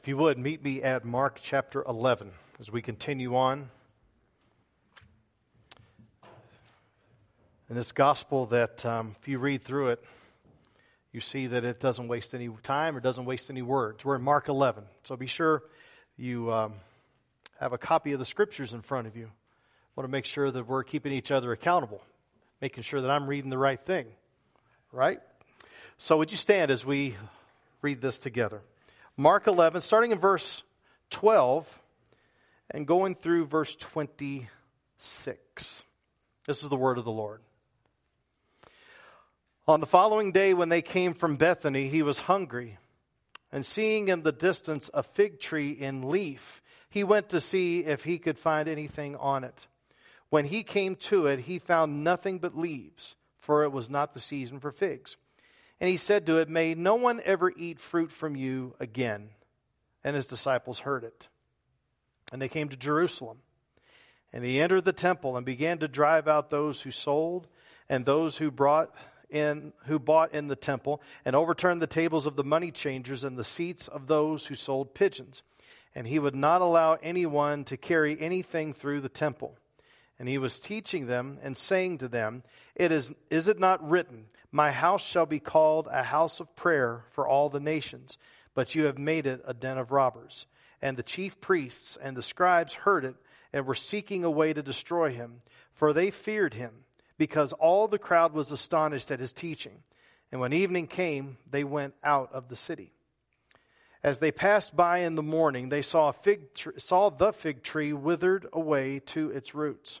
If you would, meet me at Mark chapter 11 as we continue on. In this gospel, that um, if you read through it, you see that it doesn't waste any time or doesn't waste any words. We're in Mark 11, so be sure you um, have a copy of the scriptures in front of you. want to make sure that we're keeping each other accountable, making sure that I'm reading the right thing, right? So, would you stand as we read this together? Mark 11, starting in verse 12 and going through verse 26. This is the word of the Lord. On the following day, when they came from Bethany, he was hungry. And seeing in the distance a fig tree in leaf, he went to see if he could find anything on it. When he came to it, he found nothing but leaves, for it was not the season for figs. And he said to it, May no one ever eat fruit from you again. And his disciples heard it. And they came to Jerusalem. And he entered the temple and began to drive out those who sold and those who brought in who bought in the temple and overturned the tables of the money changers and the seats of those who sold pigeons. And he would not allow anyone to carry anything through the temple. And he was teaching them and saying to them, It is, is it not written, My house shall be called a house of prayer for all the nations, but you have made it a den of robbers. And the chief priests and the scribes heard it and were seeking a way to destroy him, for they feared him, because all the crowd was astonished at his teaching. And when evening came, they went out of the city. As they passed by in the morning, they saw, fig saw the fig tree withered away to its roots.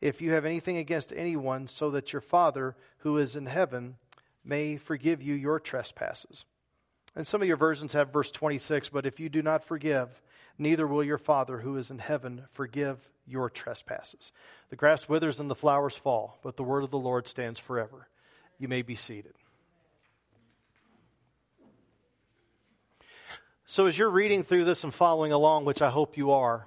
if you have anything against anyone, so that your Father who is in heaven may forgive you your trespasses. And some of your versions have verse 26, but if you do not forgive, neither will your Father who is in heaven forgive your trespasses. The grass withers and the flowers fall, but the word of the Lord stands forever. You may be seated. So, as you're reading through this and following along, which I hope you are,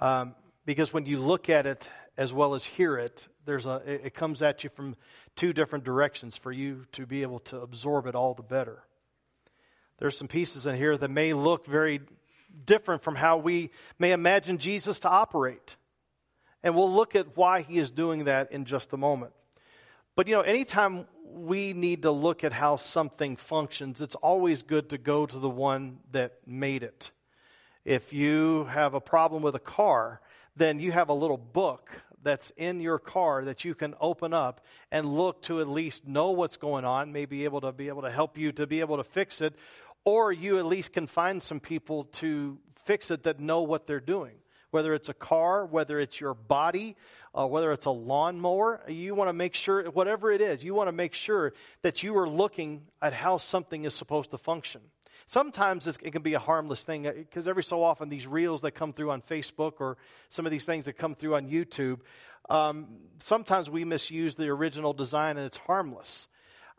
um, because when you look at it as well as hear it, there's a, it comes at you from two different directions for you to be able to absorb it all the better. There's some pieces in here that may look very different from how we may imagine Jesus to operate. And we'll look at why he is doing that in just a moment. But you know, anytime we need to look at how something functions, it's always good to go to the one that made it. If you have a problem with a car, then you have a little book that's in your car that you can open up and look to at least know what's going on, maybe able to be able to help you to be able to fix it, or you at least can find some people to fix it that know what they're doing. Whether it's a car, whether it's your body, uh, whether it's a lawnmower, you want to make sure, whatever it is, you want to make sure that you are looking at how something is supposed to function. Sometimes it can be a harmless thing because uh, every so often these reels that come through on Facebook or some of these things that come through on YouTube, um, sometimes we misuse the original design and it's harmless.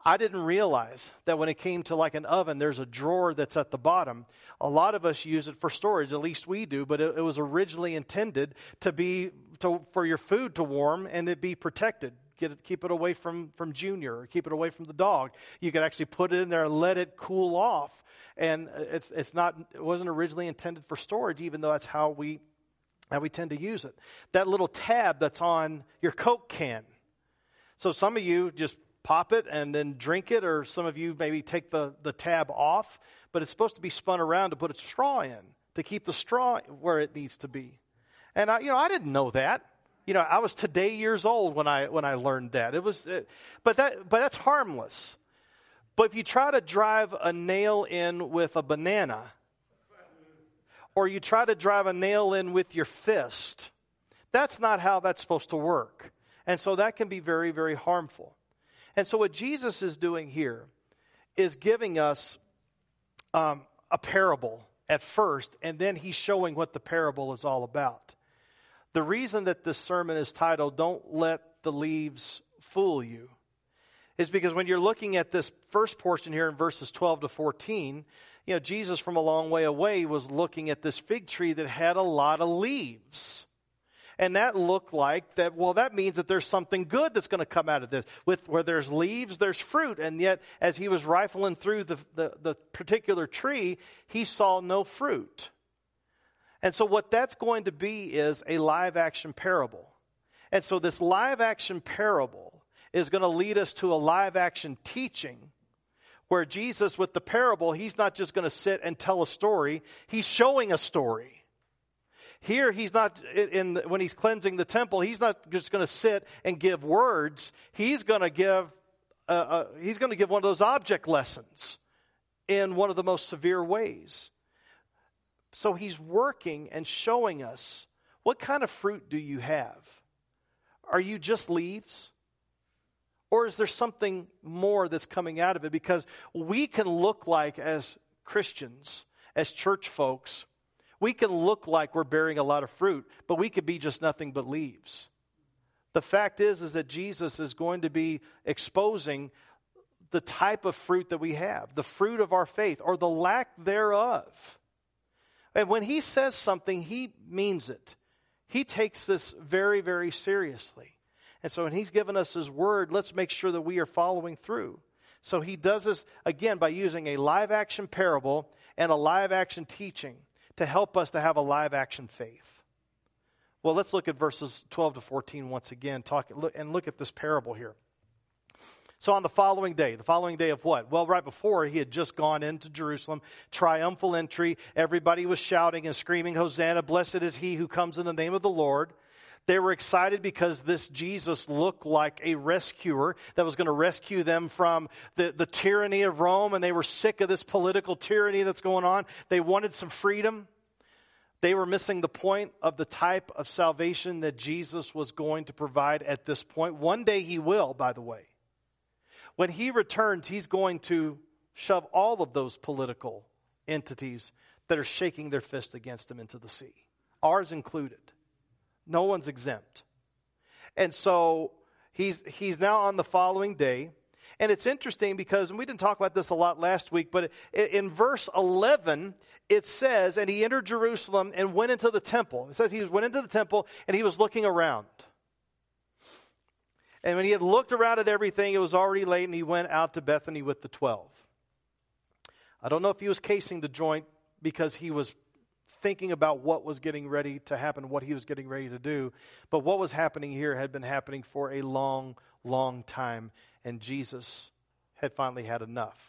I didn't realize that when it came to like an oven, there's a drawer that's at the bottom. A lot of us use it for storage, at least we do, but it, it was originally intended to be to, for your food to warm and it be protected. Get it, keep it away from, from Junior or keep it away from the dog. You could actually put it in there and let it cool off and it's, it's not, it wasn't originally intended for storage, even though that's how we, how we tend to use it. That little tab that's on your Coke can. So some of you just pop it and then drink it, or some of you maybe take the, the tab off, but it's supposed to be spun around to put a straw in, to keep the straw where it needs to be. And I, you know, I didn't know that. You know, I was today years old when I when I learned that. It was, it, but that but that's harmless. But if you try to drive a nail in with a banana, or you try to drive a nail in with your fist, that's not how that's supposed to work. And so that can be very, very harmful. And so what Jesus is doing here is giving us um, a parable at first, and then he's showing what the parable is all about. The reason that this sermon is titled, Don't Let the Leaves Fool You, is because when you're looking at this first portion here in verses 12 to 14, you know, Jesus from a long way away was looking at this fig tree that had a lot of leaves. And that looked like that, well, that means that there's something good that's going to come out of this. With where there's leaves, there's fruit. And yet, as he was rifling through the, the, the particular tree, he saw no fruit. And so, what that's going to be is a live action parable. And so, this live action parable is going to lead us to a live action teaching where Jesus, with the parable, he's not just going to sit and tell a story, he's showing a story. Here, he's not, in, when he's cleansing the temple, he's not just going to sit and give words. He's going to give, uh, uh, he's going to give one of those object lessons in one of the most severe ways. So he's working and showing us what kind of fruit do you have? Are you just leaves? Or is there something more that's coming out of it? Because we can look like, as Christians, as church folks, we can look like we're bearing a lot of fruit, but we could be just nothing but leaves. The fact is is that Jesus is going to be exposing the type of fruit that we have, the fruit of our faith or the lack thereof. And when he says something, he means it. He takes this very, very seriously. And so when he's given us his word, let's make sure that we are following through. So he does this again by using a live action parable and a live action teaching to help us to have a live action faith. Well, let's look at verses 12 to 14 once again talk, and look at this parable here. So, on the following day, the following day of what? Well, right before he had just gone into Jerusalem, triumphal entry. Everybody was shouting and screaming, Hosanna, blessed is he who comes in the name of the Lord. They were excited because this Jesus looked like a rescuer that was going to rescue them from the, the tyranny of Rome, and they were sick of this political tyranny that's going on. They wanted some freedom. They were missing the point of the type of salvation that Jesus was going to provide at this point. One day he will, by the way. When he returns, he's going to shove all of those political entities that are shaking their fist against him into the sea, ours included. No one's exempt. And so he's, he's now on the following day. And it's interesting because, and we didn't talk about this a lot last week, but in verse 11, it says, and he entered Jerusalem and went into the temple. It says he went into the temple and he was looking around. And when he had looked around at everything, it was already late and he went out to Bethany with the twelve. I don't know if he was casing the joint because he was thinking about what was getting ready to happen, what he was getting ready to do. But what was happening here had been happening for a long, long time, and Jesus had finally had enough.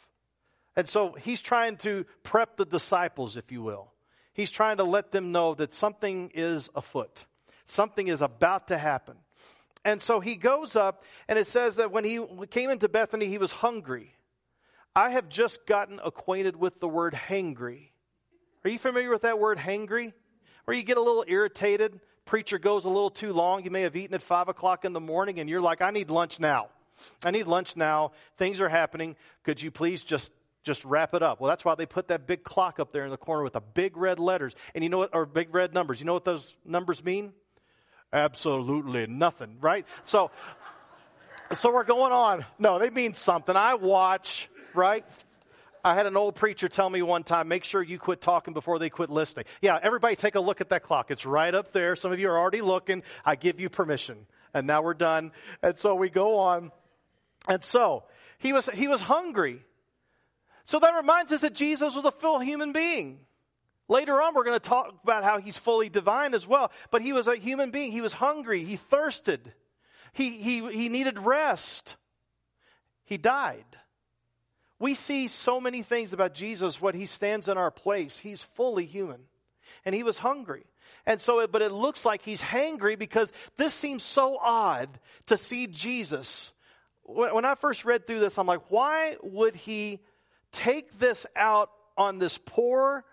And so he's trying to prep the disciples, if you will. He's trying to let them know that something is afoot, something is about to happen. And so he goes up, and it says that when he came into Bethany, he was hungry. I have just gotten acquainted with the word hangry. Are you familiar with that word hangry? Where you get a little irritated, preacher goes a little too long, you may have eaten at 5 o'clock in the morning, and you're like, I need lunch now. I need lunch now. Things are happening. Could you please just just wrap it up. Well, that's why they put that big clock up there in the corner with the big red letters. And you know what, or big red numbers. You know what those numbers mean? Absolutely nothing, right? So, so we're going on. No, they mean something. I watch, right? I had an old preacher tell me one time, make sure you quit talking before they quit listening. Yeah, everybody take a look at that clock. It's right up there. Some of you are already looking. I give you permission. And now we're done. And so we go on. And so he was, he was hungry. So that reminds us that Jesus was a full human being. Later on, we're going to talk about how he's fully divine as well. But he was a human being. He was hungry. He thirsted. He, he, he needed rest. He died. We see so many things about Jesus, what he stands in our place. He's fully human. And he was hungry. And so, it, but it looks like he's hangry because this seems so odd to see Jesus. When I first read through this, I'm like, why would he take this out on this poor,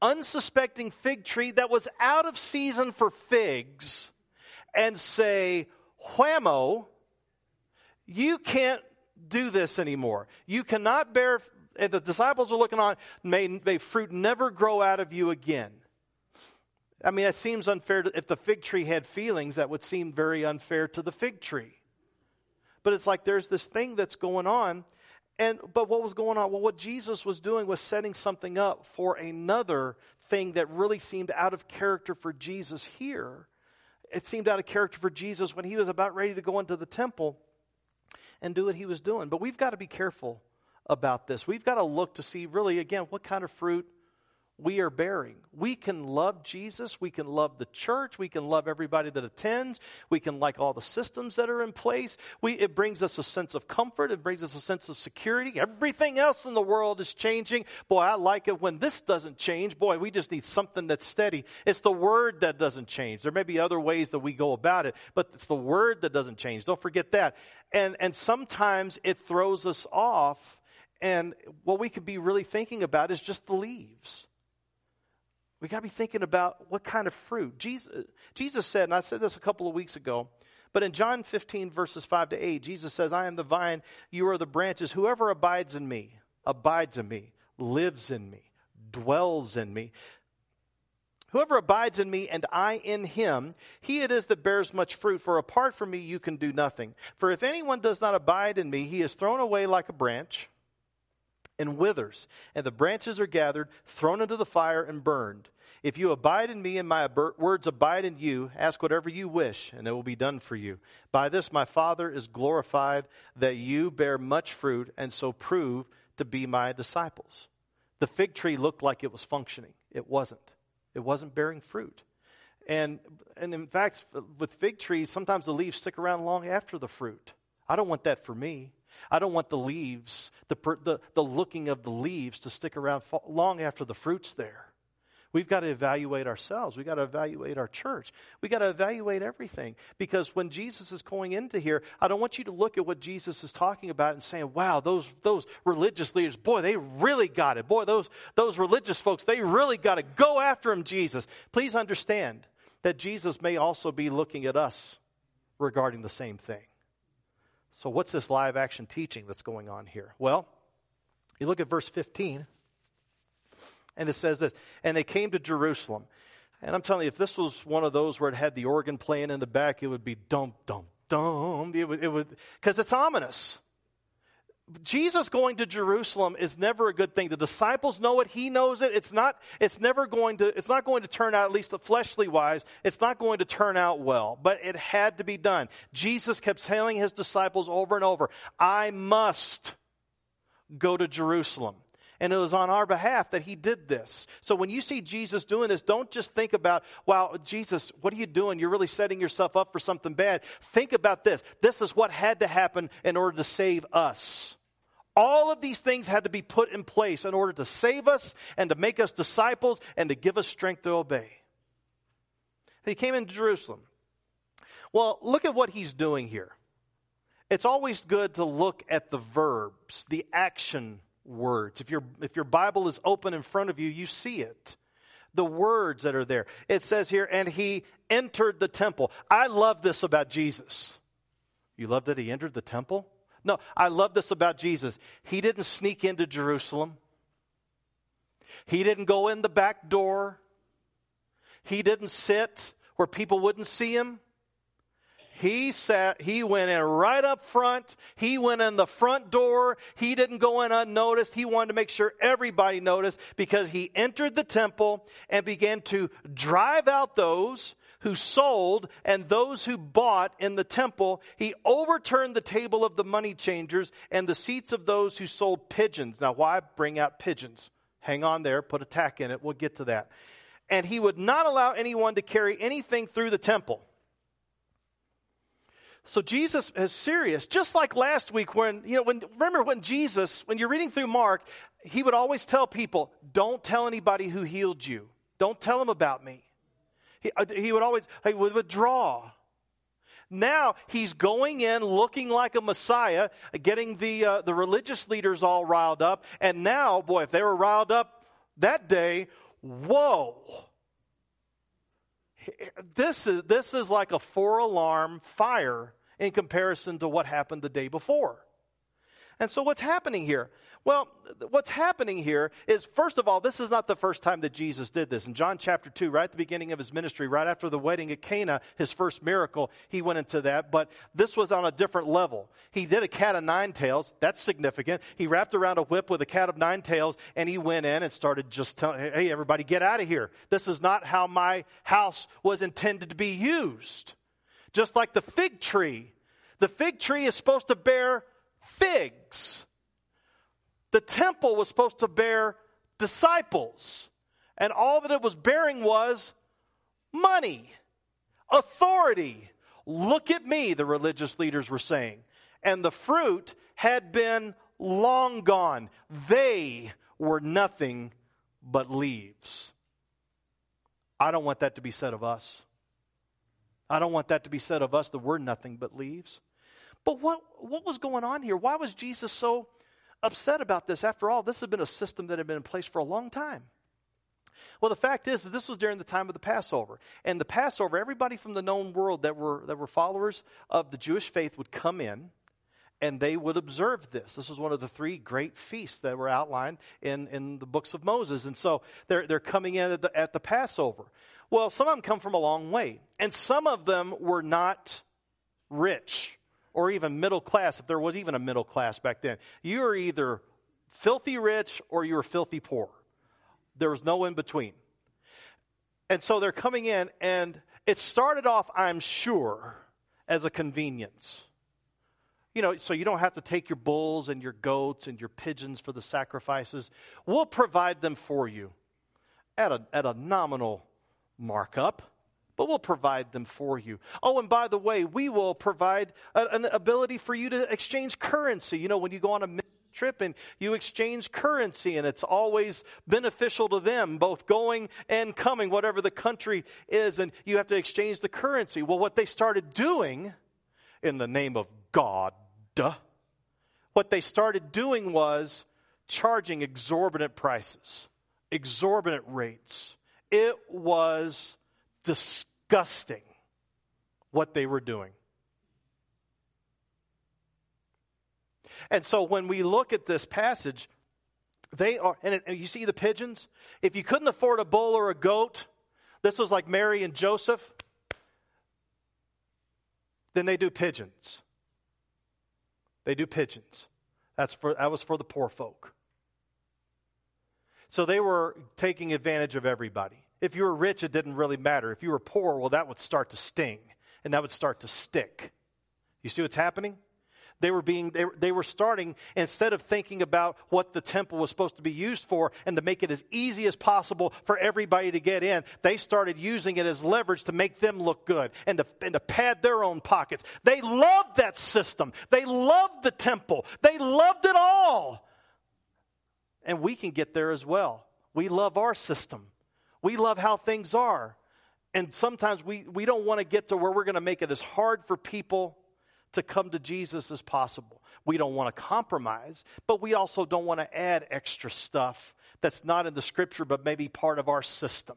unsuspecting fig tree that was out of season for figs and say, whammo, you can't do this anymore. You cannot bear and the disciples are looking on, may, may fruit never grow out of you again. I mean, that seems unfair. To, if the fig tree had feelings, that would seem very unfair to the fig tree. But it's like there's this thing that's going on. And, but what was going on? Well, what Jesus was doing was setting something up for another thing that really seemed out of character for Jesus here. It seemed out of character for Jesus when he was about ready to go into the temple and do what he was doing. But we've got to be careful about this. We've got to look to see, really, again, what kind of fruit we are bearing. We can love Jesus. We can love the church. We can love everybody that attends. We can like all the systems that are in place. We, it brings us a sense of comfort. It brings us a sense of security. Everything else in the world is changing. Boy, I like it when this doesn't change. Boy, we just need something that's steady. It's the word that doesn't change. There may be other ways that we go about it, but it's the word that doesn't change. Don't forget that. And, and sometimes it throws us off. And what we could be really thinking about is just the leaves we got to be thinking about what kind of fruit. Jesus, Jesus said, and I said this a couple of weeks ago, but in John 15, verses 5 to 8, Jesus says, I am the vine, you are the branches. Whoever abides in me, abides in me, lives in me, dwells in me. Whoever abides in me and I in him, he it is that bears much fruit, for apart from me you can do nothing. For if anyone does not abide in me, he is thrown away like a branch and withers, and the branches are gathered, thrown into the fire, and burned. If you abide in me and my words abide in you, ask whatever you wish, and it will be done for you. By this my Father is glorified, that you bear much fruit, and so prove to be my disciples. The fig tree looked like it was functioning. It wasn't. It wasn't bearing fruit. And, and in fact, with fig trees, sometimes the leaves stick around long after the fruit. I don't want that for me. I don't want the leaves, the, the, the looking of the leaves to stick around long after the fruit's there. We've got to evaluate ourselves. We've got to evaluate our church. We've got to evaluate everything. Because when Jesus is going into here, I don't want you to look at what Jesus is talking about and saying, wow, those, those religious leaders, boy, they really got it. Boy, those, those religious folks, they really got to go after him, Jesus. Please understand that Jesus may also be looking at us regarding the same thing. So, what's this live action teaching that's going on here? Well, you look at verse 15, and it says this And they came to Jerusalem. And I'm telling you, if this was one of those where it had the organ playing in the back, it would be dum, dum, dum. It would, it would, because it's ominous. Jesus going to Jerusalem is never a good thing. The disciples know it. He knows it. It's not, it's never going to, it's not going to turn out, at least fleshly wise, it's not going to turn out well. But it had to be done. Jesus kept telling his disciples over and over, I must go to Jerusalem. And it was on our behalf that he did this. So when you see Jesus doing this, don't just think about, wow, Jesus, what are you doing? You're really setting yourself up for something bad. Think about this. This is what had to happen in order to save us. All of these things had to be put in place in order to save us and to make us disciples and to give us strength to obey. He came into Jerusalem. Well, look at what he's doing here. It's always good to look at the verbs, the action words. If your, if your Bible is open in front of you, you see it. The words that are there. It says here, and he entered the temple. I love this about Jesus. You love that he entered the temple? No, I love this about Jesus. He didn't sneak into Jerusalem. He didn't go in the back door. He didn't sit where people wouldn't see him. He sat, he went in right up front. He went in the front door. He didn't go in unnoticed. He wanted to make sure everybody noticed because he entered the temple and began to drive out those who sold and those who bought in the temple. He overturned the table of the money changers and the seats of those who sold pigeons. Now, why bring out pigeons? Hang on there, put a tack in it. We'll get to that. And he would not allow anyone to carry anything through the temple. So Jesus is serious, just like last week when, you know, when, remember when Jesus, when you're reading through Mark, he would always tell people, don't tell anybody who healed you. Don't tell them about me. He, uh, he would always he would withdraw. Now he's going in looking like a Messiah, getting the, uh, the religious leaders all riled up. And now, boy, if they were riled up that day, whoa. This is, this is like a four alarm fire in comparison to what happened the day before. And so, what's happening here? Well, what's happening here is, first of all, this is not the first time that Jesus did this. In John chapter 2, right at the beginning of his ministry, right after the wedding at Cana, his first miracle, he went into that. But this was on a different level. He did a cat of nine tails. That's significant. He wrapped around a whip with a cat of nine tails, and he went in and started just telling, hey, everybody, get out of here. This is not how my house was intended to be used. Just like the fig tree. The fig tree is supposed to bear figs. The temple was supposed to bear disciples, and all that it was bearing was money, authority. Look at me, the religious leaders were saying. And the fruit had been long gone. They were nothing but leaves. I don't want that to be said of us. I don't want that to be said of us that we're nothing but leaves. But what, what was going on here? Why was Jesus so upset about this? After all, this had been a system that had been in place for a long time. Well, the fact is this was during the time of the Passover. And the Passover, everybody from the known world that were, that were followers of the Jewish faith would come in and they would observe this. This was one of the three great feasts that were outlined in, in the books of Moses. And so they're, they're coming in at the, at the Passover. Well, some of them come from a long way, and some of them were not rich or even middle class, if there was even a middle class back then. You were either filthy rich or you were filthy poor. There was no in between. And so they're coming in, and it started off, I'm sure, as a convenience. You know, so you don't have to take your bulls and your goats and your pigeons for the sacrifices. We'll provide them for you at a, at a nominal markup but we'll provide them for you. Oh, and by the way, we will provide a, an ability for you to exchange currency. You know, when you go on a trip and you exchange currency, and it's always beneficial to them, both going and coming, whatever the country is, and you have to exchange the currency. Well, what they started doing in the name of God, duh, what they started doing was charging exorbitant prices, exorbitant rates. It was disgusting what they were doing. And so when we look at this passage, they are, and, it, and you see the pigeons? If you couldn't afford a bull or a goat, this was like Mary and Joseph, then they do pigeons. They do pigeons. That's for, that was for the poor folk. So they were taking advantage of everybody. If you were rich, it didn't really matter. If you were poor, well, that would start to sting and that would start to stick. You see what's happening? They were being, they, they were starting, instead of thinking about what the temple was supposed to be used for and to make it as easy as possible for everybody to get in, they started using it as leverage to make them look good and to, and to pad their own pockets. They loved that system. They loved the temple. They loved it all. And we can get there as well. We love our system. We love how things are. And sometimes we, we don't want to get to where we're going to make it as hard for people to come to Jesus as possible. We don't want to compromise, but we also don't want to add extra stuff that's not in the scripture, but maybe part of our system.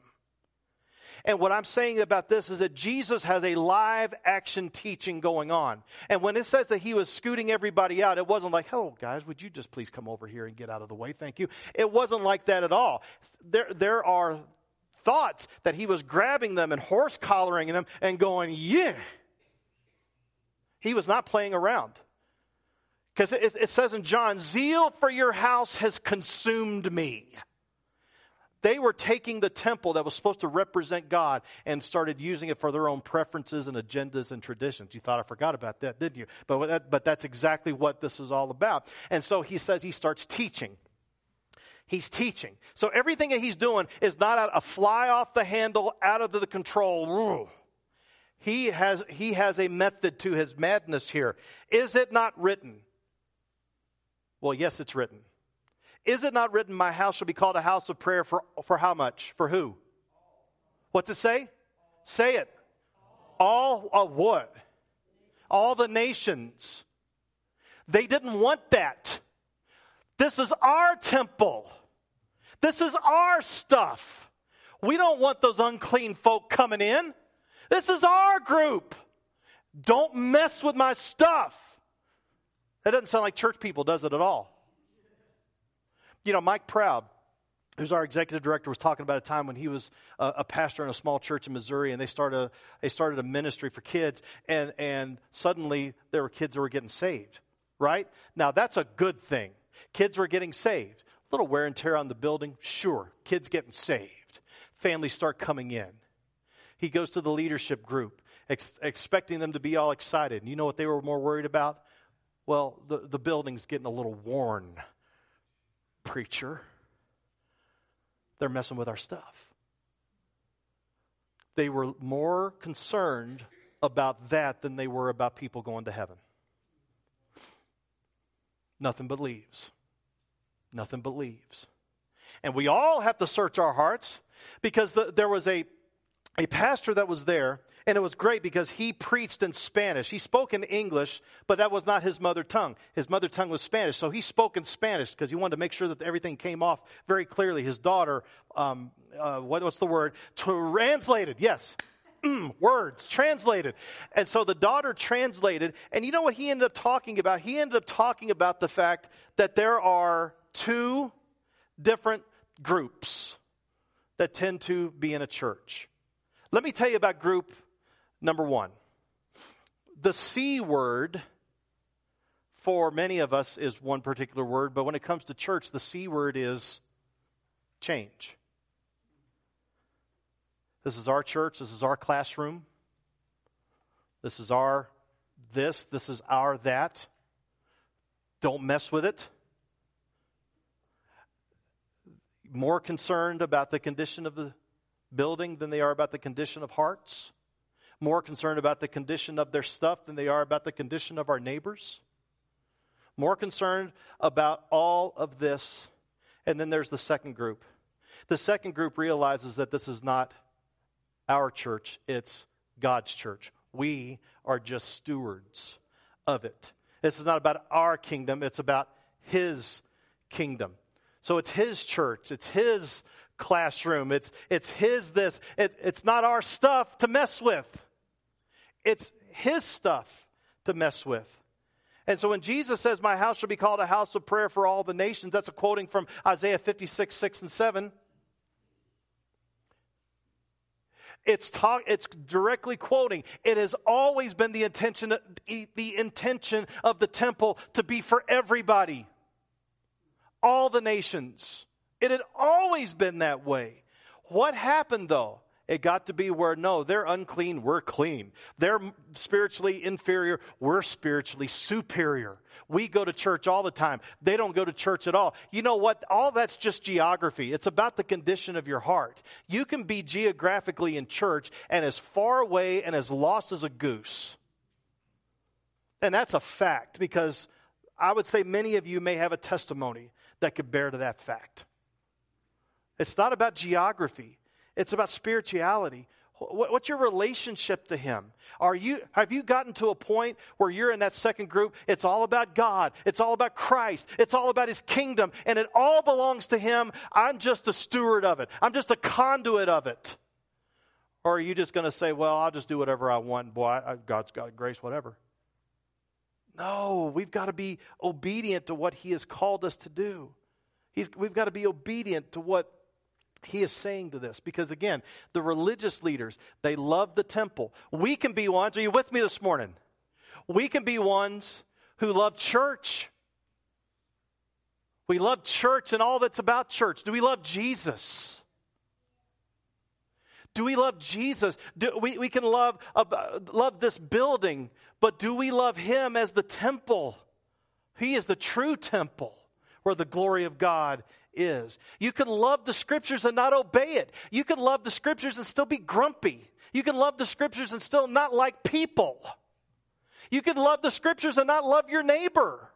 And what I'm saying about this is that Jesus has a live action teaching going on. And when it says that he was scooting everybody out, it wasn't like, hello, guys, would you just please come over here and get out of the way? Thank you. It wasn't like that at all. There, there are thoughts that he was grabbing them and horse collaring them and going, yeah. He was not playing around. Because it, it, says in John, zeal for your house has consumed me. They were taking the temple that was supposed to represent God and started using it for their own preferences and agendas and traditions. You thought I forgot about that, didn't you? But, that, but that's exactly what this is all about. And so he says he starts teaching he's teaching. So everything that he's doing is not a fly off the handle, out of the control. He has, he has a method to his madness here. Is it not written? Well, yes, it's written. Is it not written, My house shall be called a house of prayer for, for how much? For who? What's it say? Say it. All of what? All the nations. They didn't want that. This is our temple. This is our stuff. We don't want those unclean folk coming in. This is our group. Don't mess with my stuff. That doesn't sound like church people, does it at all? You know, Mike Proud, who's our executive director, was talking about a time when he was a, a, pastor in a small church in Missouri, and they started a, they started a ministry for kids, and, and suddenly there were kids that were getting saved, right? Now, that's a good thing. Kids were getting saved. A little wear and tear on the building, sure. Kids getting saved. Families start coming in. He goes to the leadership group, ex- expecting them to be all excited. And you know what they were more worried about? Well, the, the building's getting a little worn, preacher. They're messing with our stuff. They were more concerned about that than they were about people going to heaven. Nothing but leaves. Nothing but leaves. And we all have to search our hearts because the, there was a, a pastor that was there, and it was great because he preached in Spanish. He spoke in English, but that was not his mother tongue. His mother tongue was Spanish, so he spoke in Spanish because he wanted to make sure that everything came off very clearly. His daughter, um, uh, what, what's the word? Translated, yes. words translated. And so the daughter translated, and you know what he ended up talking about? He ended up talking about the fact that there are two different groups that tend to be in a church. Let me tell you about group number one. The C word for many of us is one particular word, but when it comes to church, the C word is change. This is our church, this is our classroom, this is our this, this is our that. Don't mess with it. more concerned about the condition of the building than they are about the condition of hearts, more concerned about the condition of their stuff than they are about the condition of our neighbors, more concerned about all of this. And then there's the second group. The second group realizes that this is not our church, it's God's church. We are just stewards of it. This is not about our kingdom, it's about His kingdom. So it's his church, it's his classroom, it's, it's his this. It, it's not our stuff to mess with, it's his stuff to mess with. And so when Jesus says, My house shall be called a house of prayer for all the nations, that's a quoting from Isaiah 56, 6 and 7. It's, talk, it's directly quoting. It has always been the intention, the intention of the temple to be for everybody all the nations. It had always been that way. What happened though? It got to be where, no, they're unclean, we're clean. They're spiritually inferior, we're spiritually superior. We go to church all the time. They don't go to church at all. You know what? All that's just geography. It's about the condition of your heart. You can be geographically in church and as far away and as lost as a goose. And that's a fact because I would say many of you may have a testimony that could bear to that fact. It's not about geography, it's about spirituality. What's your relationship to Him? Are you, have you gotten to a point where you're in that second group? It's all about God. It's all about Christ. It's all about His kingdom. And it all belongs to Him. I'm just a steward of it. I'm just a conduit of it. Or are you just going to say, well, I'll just do whatever I want. Boy, I, God's got grace, whatever. No, we've got to be obedient to what He has called us to do. He's, we've got to be obedient to what he is saying to this because again the religious leaders they love the temple. We can be ones are you with me this morning? We can be ones who love church. We love church and all that's about church. Do we love jesus? Do we love jesus? Do, we, we can love, uh, love this building but do we love him as the temple? He is the true temple where the glory of God is. You can love the scriptures and not obey it. You can love the scriptures and still be grumpy. You can love the scriptures and still not like people. You can love the scriptures and not love your neighbor.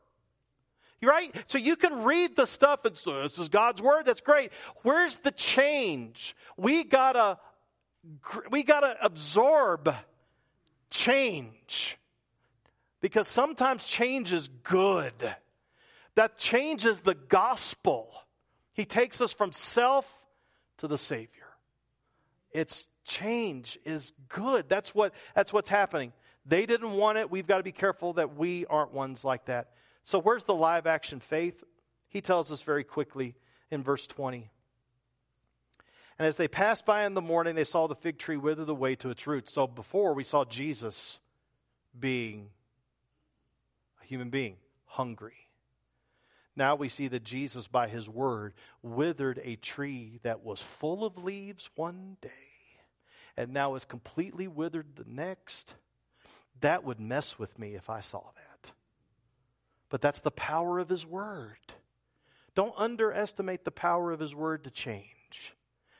Right? So you can read the stuff and so this is God's word, that's great. Where's the change? We gotta we gotta absorb change. Because sometimes change is good that changes the gospel. He takes us from self to the Savior. It's change is good. That's what that's what's happening. They didn't want it. We've got to be careful that we aren't ones like that. So, where's the live action faith? He tells us very quickly in verse 20. And as they passed by in the morning, they saw the fig tree wither away to its roots. So, before we saw Jesus being a human being, hungry. Now we see that Jesus, by his word, withered a tree that was full of leaves one day and now is completely withered the next. That would mess with me if I saw that. But that's the power of his word. Don't underestimate the power of his word to change.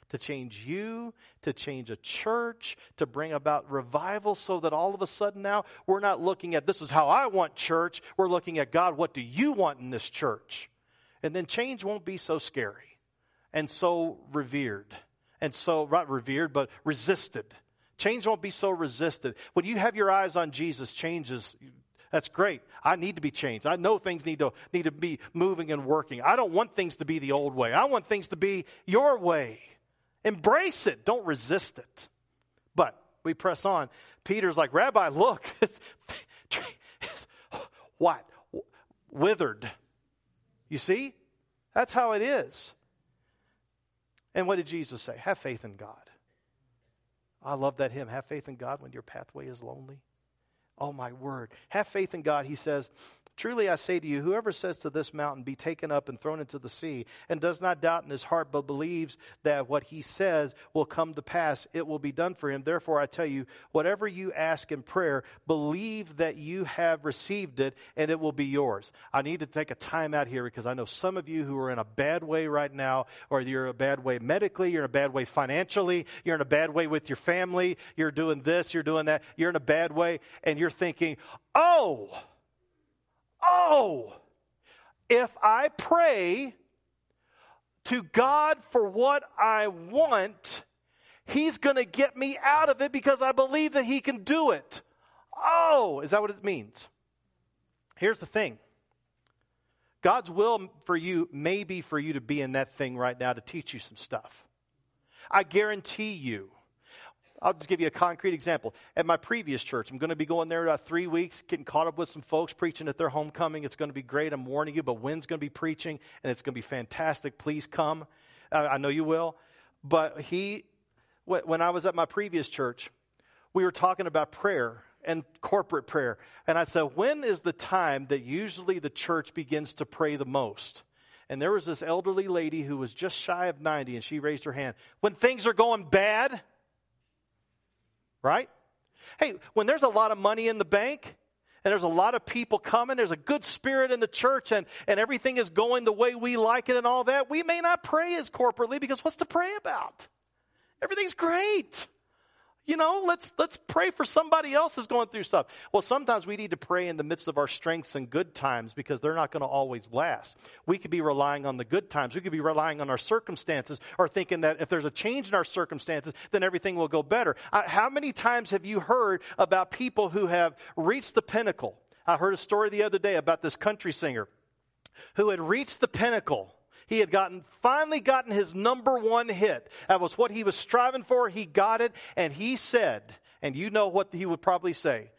To change you, to change a church, to bring about revival so that all of a sudden now we're not looking at this is how I want church. We're looking at God, what do you want in this church? And then change won't be so scary and so revered and so, not revered, but resisted. Change won't be so resisted. When you have your eyes on Jesus, changes. That's great. I need to be changed. I know things need to, need to be moving and working. I don't want things to be the old way. I want things to be your way. Embrace it. Don't resist it. But we press on. Peter's like, Rabbi, look. it's what? Withered. You see? That's how it is. And what did Jesus say? Have faith in God. I love that hymn. Have faith in God when your pathway is lonely. Oh, my word. Have faith in God. He says, Truly I say to you, whoever says to this mountain, Be taken up and thrown into the sea, and does not doubt in his heart, but believes that what he says will come to pass, it will be done for him. Therefore I tell you, whatever you ask in prayer, believe that you have received it, and it will be yours. I need to take a time out here because I know some of you who are in a bad way right now, or you're in a bad way medically, you're in a bad way financially, you're in a bad way with your family, you're doing this, you're doing that, you're in a bad way, and you're thinking, oh, oh, if I pray to God for what I want, He's going to get me out of it because I believe that He can do it. Oh, is that what it means? Here's the thing God's will for you may be for you to be in that thing right now to teach you some stuff. I guarantee you I'll just give you a concrete example. At my previous church, I'm going to be going there about three weeks, getting caught up with some folks preaching at their homecoming. It's going to be great. I'm warning you, but Wynn's going to be preaching, and it's going to be fantastic. Please come. Uh, I know you will. But he, when I was at my previous church, we were talking about prayer and corporate prayer. And I said, when is the time that usually the church begins to pray the most? And there was this elderly lady who was just shy of 90, and she raised her hand. When things are going bad, right? Hey, when there's a lot of money in the bank, and there's a lot of people coming, there's a good spirit in the church, and, and everything is going the way we like it and all that, we may not pray as corporately because what's to pray about? Everything's great. You know, let's let's pray for somebody else who's going through stuff. Well, sometimes we need to pray in the midst of our strengths and good times because they're not going to always last. We could be relying on the good times. We could be relying on our circumstances or thinking that if there's a change in our circumstances, then everything will go better. Uh, how many times have you heard about people who have reached the pinnacle? I heard a story the other day about this country singer who had reached the pinnacle he had gotten, finally gotten his number one hit. That was what he was striving for. He got it. And he said, and you know what he would probably say,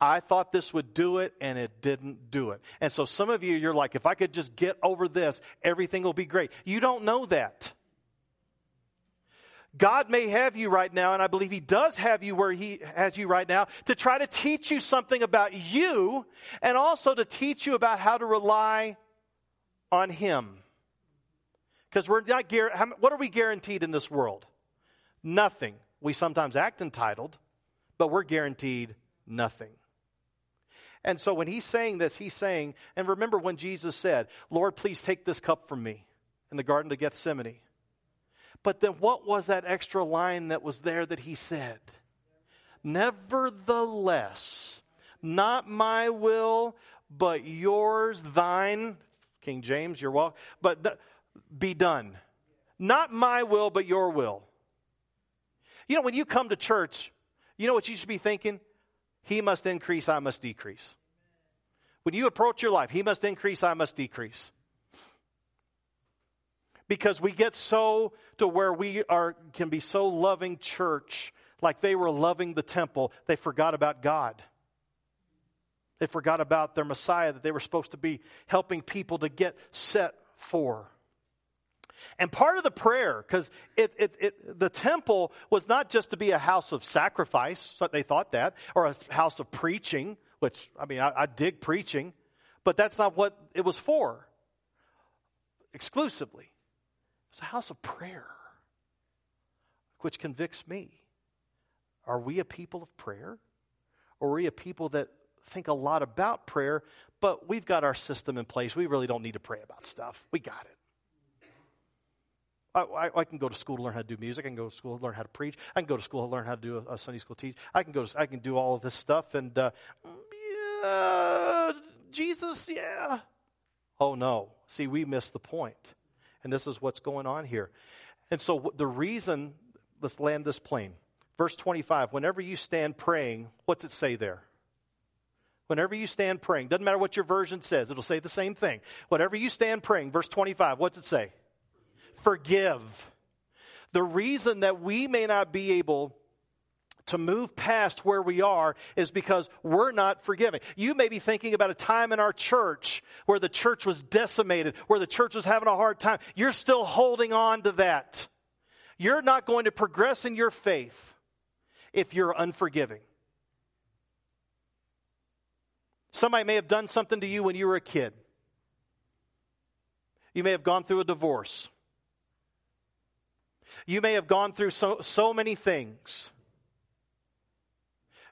I thought this would do it and it didn't do it. And so some of you, you're like, if I could just get over this, everything will be great. You don't know that. God may have you right now, and I believe He does have you where He has you right now, to try to teach you something about you and also to teach you about how to rely on Him. Because we're not, what are we guaranteed in this world? Nothing. We sometimes act entitled, but we're guaranteed nothing. And so when he's saying this, he's saying, and remember when Jesus said, Lord, please take this cup from me in the Garden of Gethsemane. But then what was that extra line that was there that he said? Nevertheless, not my will, but yours, thine. King James, you're welcome. But the, be done. Not my will, but your will. You know, when you come to church, you know what you should be thinking? He must increase, I must decrease. When you approach your life, He must increase, I must decrease. Because we get so to where we are can be so loving church, like they were loving the temple, they forgot about God. They forgot about their Messiah that they were supposed to be helping people to get set for. And part of the prayer, because it, it, it, the temple was not just to be a house of sacrifice, they thought that, or a house of preaching, which, I mean, I, I dig preaching, but that's not what it was for exclusively. It's a house of prayer, which convicts me. Are we a people of prayer? Or are we a people that think a lot about prayer, but we've got our system in place. We really don't need to pray about stuff. We got it. I, I, can go to school to learn how to do music. I can go to school to learn how to preach. I can go to school to learn how to do a, a Sunday school teach. I can go. To, I can do all of this stuff. And uh, yeah, Jesus, yeah. Oh no! See, we missed the point, and this is what's going on here. And so the reason, let's land this plane. Verse twenty-five. Whenever you stand praying, what's it say there? Whenever you stand praying, doesn't matter what your version says, it'll say the same thing. Whenever you stand praying, verse 25, what's it say? Forgive. The reason that we may not be able to move past where we are is because we're not forgiving. You may be thinking about a time in our church where the church was decimated, where the church was having a hard time. You're still holding on to that. You're not going to progress in your faith if you're unforgiving. Somebody may have done something to you when you were a kid. You may have gone through a divorce. You may have gone through so, so many things.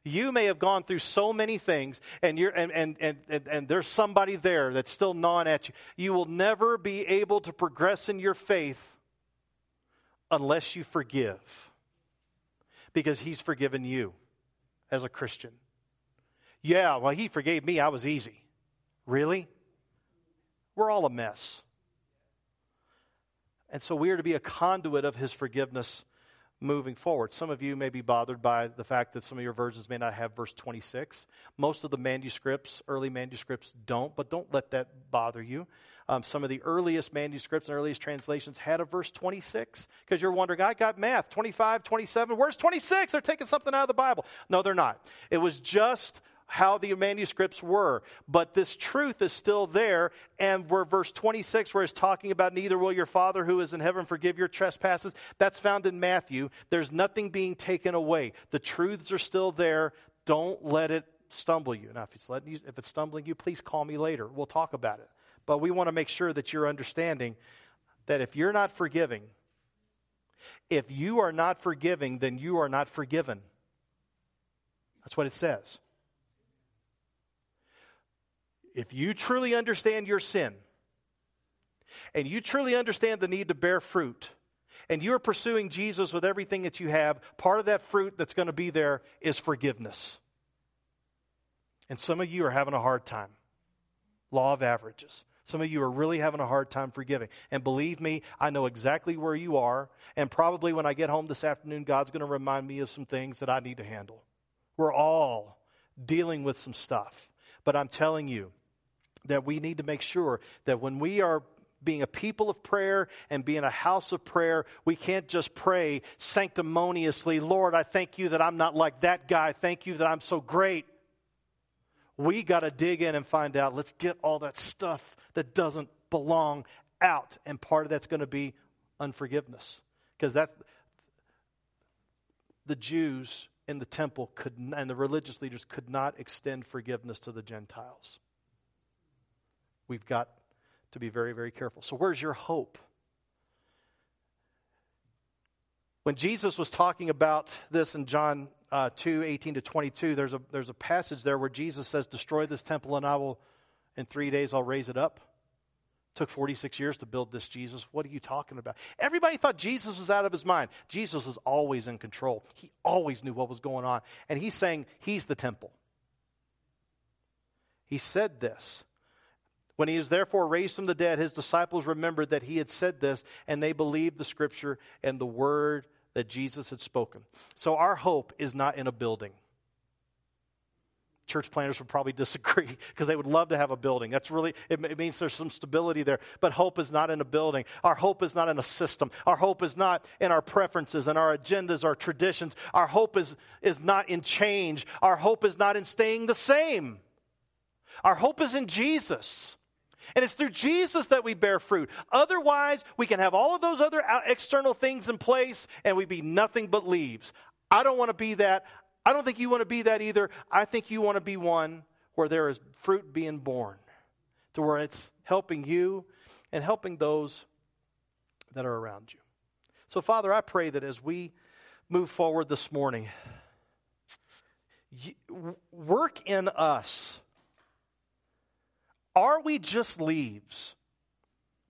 You may have gone through so many things, and, you're, and, and, and, and, and there's somebody there that's still gnawing at you. You will never be able to progress in your faith unless you forgive, because He's forgiven you as a Christian. Yeah, well, he forgave me. I was easy. Really? We're all a mess. And so we are to be a conduit of his forgiveness moving forward. Some of you may be bothered by the fact that some of your versions may not have verse 26. Most of the manuscripts, early manuscripts, don't, but don't let that bother you. Um, some of the earliest manuscripts and earliest translations had a verse 26 because you're wondering, I got math 25, 27. Where's 26? They're taking something out of the Bible. No, they're not. It was just how the manuscripts were. But this truth is still there. And where verse 26, where it's talking about neither will your Father who is in heaven forgive your trespasses, that's found in Matthew. There's nothing being taken away. The truths are still there. Don't let it stumble you. Now, if it's, letting you, if it's stumbling you, please call me later. We'll talk about it. But we want to make sure that you're understanding that if you're not forgiving, if you are not forgiving, then you are not forgiven. That's what it says if you truly understand your sin and you truly understand the need to bear fruit, and you're pursuing Jesus with everything that you have, part of that fruit that's going to be there is forgiveness. And some of you are having a hard time. Law of averages. Some of you are really having a hard time forgiving. And believe me, I know exactly where you are. And probably when I get home this afternoon, God's going to remind me of some things that I need to handle. We're all dealing with some stuff. But I'm telling you, that we need to make sure that when we are being a people of prayer and being a house of prayer, we can't just pray sanctimoniously, Lord, I thank you that I'm not like that guy. Thank you that I'm so great. We got to dig in and find out, let's get all that stuff that doesn't belong out. And part of that's going to be unforgiveness. Because that the Jews in the temple could and the religious leaders could not extend forgiveness to the Gentiles. We've got to be very, very careful. So, where's your hope? When Jesus was talking about this in John uh, 2 18 to 22, there's a, there's a passage there where Jesus says, Destroy this temple and I will, in three days, I'll raise it up. Took 46 years to build this Jesus. What are you talking about? Everybody thought Jesus was out of his mind. Jesus was always in control, he always knew what was going on. And he's saying he's the temple. He said this. When he was therefore raised from the dead, his disciples remembered that he had said this, and they believed the scripture and the word that Jesus had spoken. So our hope is not in a building. Church planners would probably disagree because they would love to have a building. That's really, it, means there's some stability there. But hope is not in a building. Our hope is not in a system. Our hope is not in our preferences and our agendas, our traditions. Our hope is, is not in change. Our hope is not in staying the same. Our hope is in Jesus. And it's through Jesus that we bear fruit. Otherwise, we can have all of those other external things in place and we be nothing but leaves. I don't want to be that. I don't think you want to be that either. I think you want to be one where there is fruit being borne, to where it's helping you and helping those that are around you. So, Father, I pray that as we move forward this morning, work in us. Are we just leaves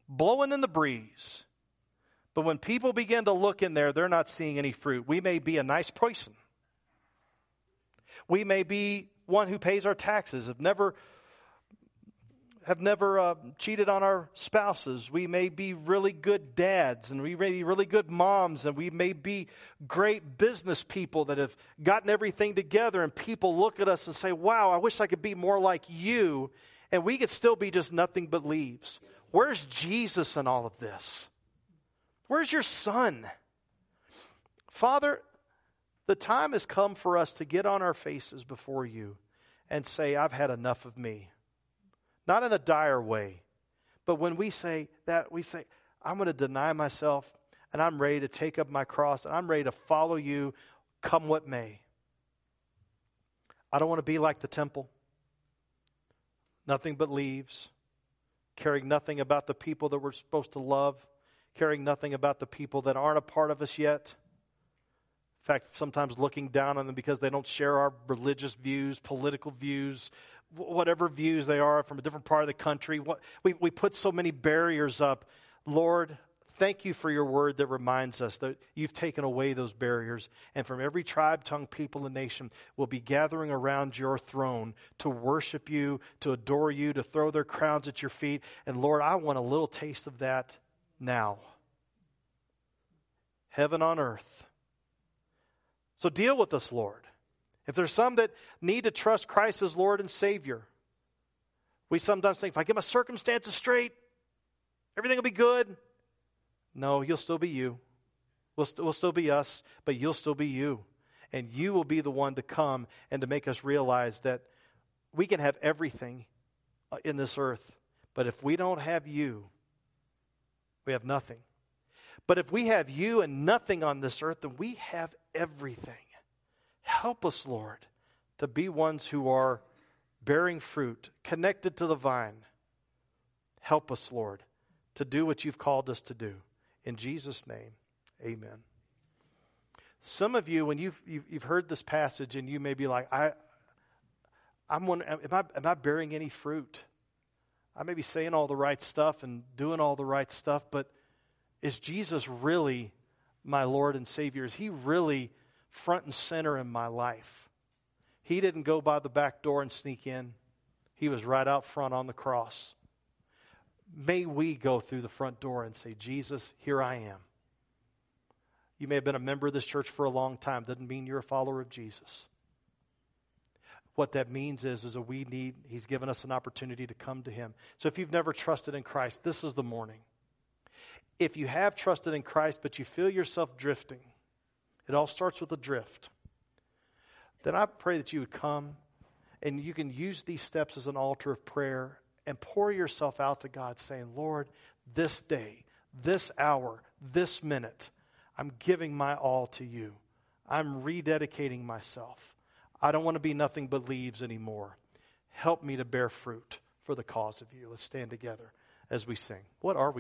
blowing in the breeze? But when people begin to look in there, they're not seeing any fruit. We may be a nice person. We may be one who pays our taxes, have never have never uh, cheated on our spouses. We may be really good dads and we may be really good moms and we may be great business people that have gotten everything together and people look at us and say, wow, I wish I could be more like you. And we could still be just nothing but leaves. Where's Jesus in all of this? Where's your son? Father, the time has come for us to get on our faces before you and say, I've had enough of me. Not in a dire way, but when we say that, we say, I'm going to deny myself and I'm ready to take up my cross and I'm ready to follow you come what may. I don't want to be like the temple. Nothing but leaves, caring nothing about the people that we're supposed to love, caring nothing about the people that aren't a part of us yet. In fact, sometimes looking down on them because they don't share our religious views, political views, whatever views they are from a different part of the country. What, we, we put so many barriers up. Lord, thank you for your word that reminds us that you've taken away those barriers. And from every tribe, tongue, people, and nation will be gathering around your throne to worship you, to adore you, to throw their crowns at your feet. And Lord, I want a little taste of that now. Heaven on earth. So deal with us, Lord. If there's some that need to trust Christ as Lord and Savior, we sometimes think if I get my circumstances straight, everything will be good. No, you'll still be you. We'll, we'll still be us, but you'll still be you. And you will be the one to come and to make us realize that we can have everything uh, in this earth, but if we don't have you, we have nothing. But if we have you and nothing on this earth, then we have everything. Help us, Lord, to be ones who are bearing fruit, connected to the vine. Help us, Lord, to do what you've called us to do. In Jesus' name, amen. Some of you, when you've, you've, you've heard this passage and you may be like, I, I'm wondering, am I, am I bearing any fruit? I may be saying all the right stuff and doing all the right stuff, but is Jesus really my Lord and Savior? Is He really front and center in my life. He didn't go by the back door and sneak in, He was right out front on the cross. May we go through the front door and say, Jesus, here I am. You may have been a member of this church for a long time. Doesn't mean you're a follower of Jesus. What that means is, is that we need, He's given us an opportunity to come to Him. So if you've never trusted in Christ, this is the morning. If you have trusted in Christ, but you feel yourself drifting, it all starts with a drift. Then I pray that you would come and you can use these steps as an altar of prayer and pour yourself out to God, saying, Lord, this day, this hour, this minute, I'm giving my all to you. I'm rededicating myself. I don't want to be nothing but leaves anymore. Help me to bear fruit for the cause of you. Let's stand together as we sing. What are we?